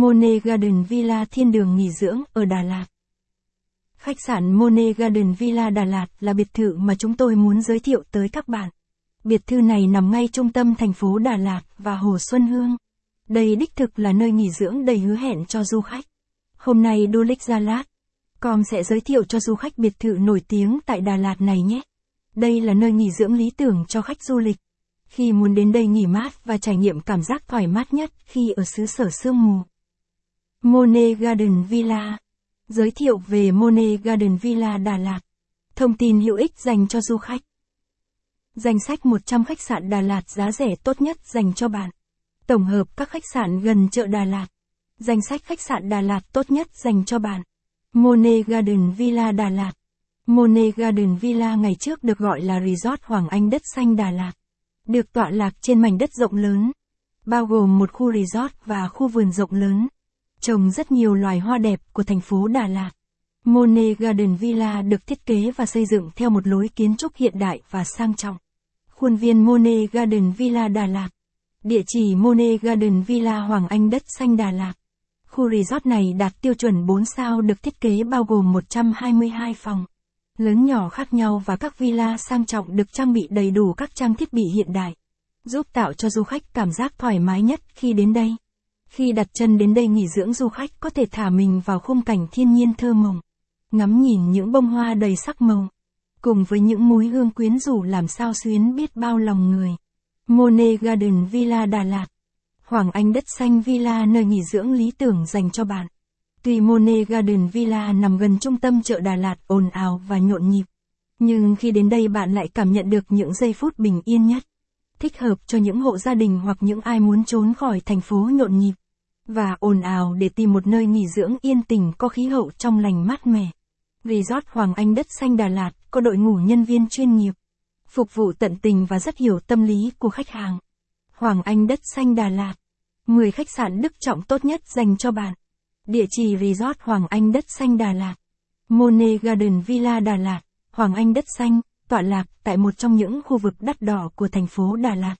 Monet Garden Villa thiên đường nghỉ dưỡng ở Đà Lạt. Khách sạn Monet Garden Villa Đà Lạt là biệt thự mà chúng tôi muốn giới thiệu tới các bạn. Biệt thự này nằm ngay trung tâm thành phố Đà Lạt và Hồ Xuân Hương. Đây đích thực là nơi nghỉ dưỡng đầy hứa hẹn cho du khách. Hôm nay Du lịch Gia Lát, com sẽ giới thiệu cho du khách biệt thự nổi tiếng tại Đà Lạt này nhé. Đây là nơi nghỉ dưỡng lý tưởng cho khách du lịch. Khi muốn đến đây nghỉ mát và trải nghiệm cảm giác thoải mát nhất khi ở xứ sở sương mù. Monet Garden Villa Giới thiệu về Monet Garden Villa Đà Lạt. Thông tin hữu ích dành cho du khách. Danh sách 100 khách sạn Đà Lạt giá rẻ tốt nhất dành cho bạn. Tổng hợp các khách sạn gần chợ Đà Lạt. Danh sách khách sạn Đà Lạt tốt nhất dành cho bạn. Monet Garden Villa Đà Lạt. Monet Garden Villa ngày trước được gọi là Resort Hoàng Anh Đất Xanh Đà Lạt. Được tọa lạc trên mảnh đất rộng lớn. Bao gồm một khu resort và khu vườn rộng lớn. Trồng rất nhiều loài hoa đẹp của thành phố Đà Lạt. Monet Garden Villa được thiết kế và xây dựng theo một lối kiến trúc hiện đại và sang trọng. Khuôn viên Monet Garden Villa Đà Lạt. Địa chỉ Monet Garden Villa Hoàng Anh Đất Xanh Đà Lạt. Khu resort này đạt tiêu chuẩn 4 sao được thiết kế bao gồm 122 phòng. Lớn nhỏ khác nhau và các villa sang trọng được trang bị đầy đủ các trang thiết bị hiện đại. Giúp tạo cho du khách cảm giác thoải mái nhất khi đến đây. Khi đặt chân đến đây nghỉ dưỡng du khách có thể thả mình vào khung cảnh thiên nhiên thơ mộng. Ngắm nhìn những bông hoa đầy sắc màu. Cùng với những múi hương quyến rũ làm sao xuyến biết bao lòng người. Monet Garden Villa Đà Lạt. Hoàng Anh Đất Xanh Villa, nơi nghỉ dưỡng lý tưởng dành cho bạn. Tuy Monet Garden Villa nằm gần trung tâm chợ Đà Lạt ồn ào và nhộn nhịp. Nhưng khi đến đây bạn lại cảm nhận được những giây phút bình yên nhất. Thích hợp cho những hộ gia đình hoặc những ai muốn trốn khỏi thành phố nhộn nhịp. Và ồn ào để tìm một nơi nghỉ dưỡng yên tình có khí hậu trong lành mát mẻ. Resort Hoàng Anh Đất Xanh Đà Lạt có đội ngũ nhân viên chuyên nghiệp. Phục vụ tận tình và rất hiểu tâm lý của khách hàng. Hoàng Anh Đất Xanh Đà Lạt. 10 khách sạn đức trọng tốt nhất dành cho bạn. Địa chỉ Resort Hoàng Anh Đất Xanh Đà Lạt. Monet Garden Villa Đà Lạt, Hoàng Anh Đất Xanh, tọa lạc tại một trong những khu vực đắt đỏ của thành phố Đà Lạt.